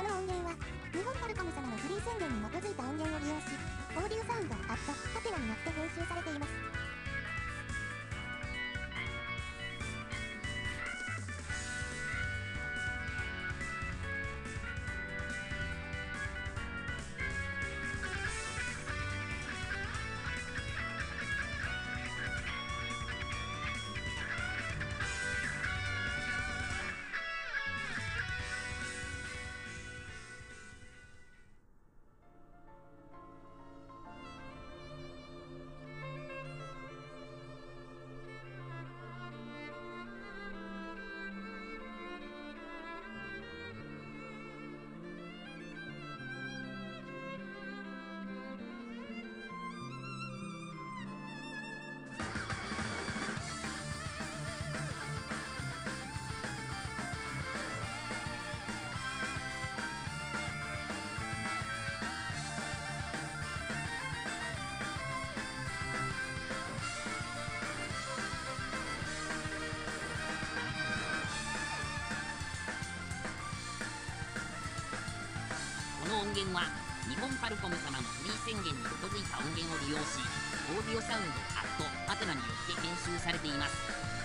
この音源は、日本ファルコム様のフリー宣言に基づいた音源を利用し、オーディオサウンド、アット、ハテナによって編集されています。音源は日本ファルコム様のフリー宣言に基づいた音源を利用しオーディオサウンドアットハテナによって編集されています。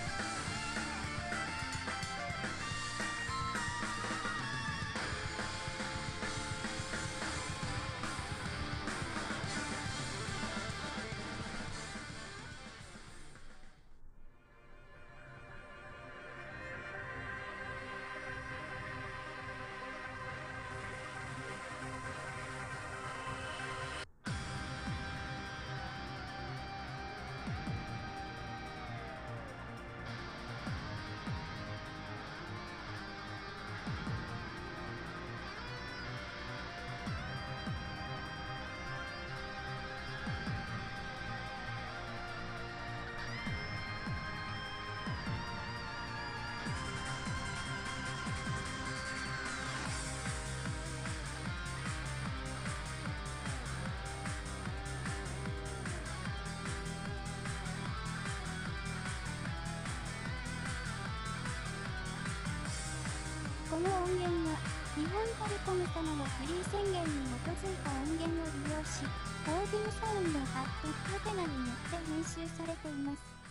この音源は、日本ファルコム様のフリー宣言に基づいた音源を利用し、オーディオサウンドアットハテナによって編集されています。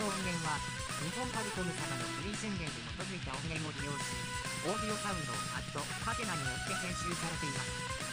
の音源は、日本ファルコム様のフリー宣言に基づいた音源を利用し、オーディオサウンドアットハテナによって編集されています。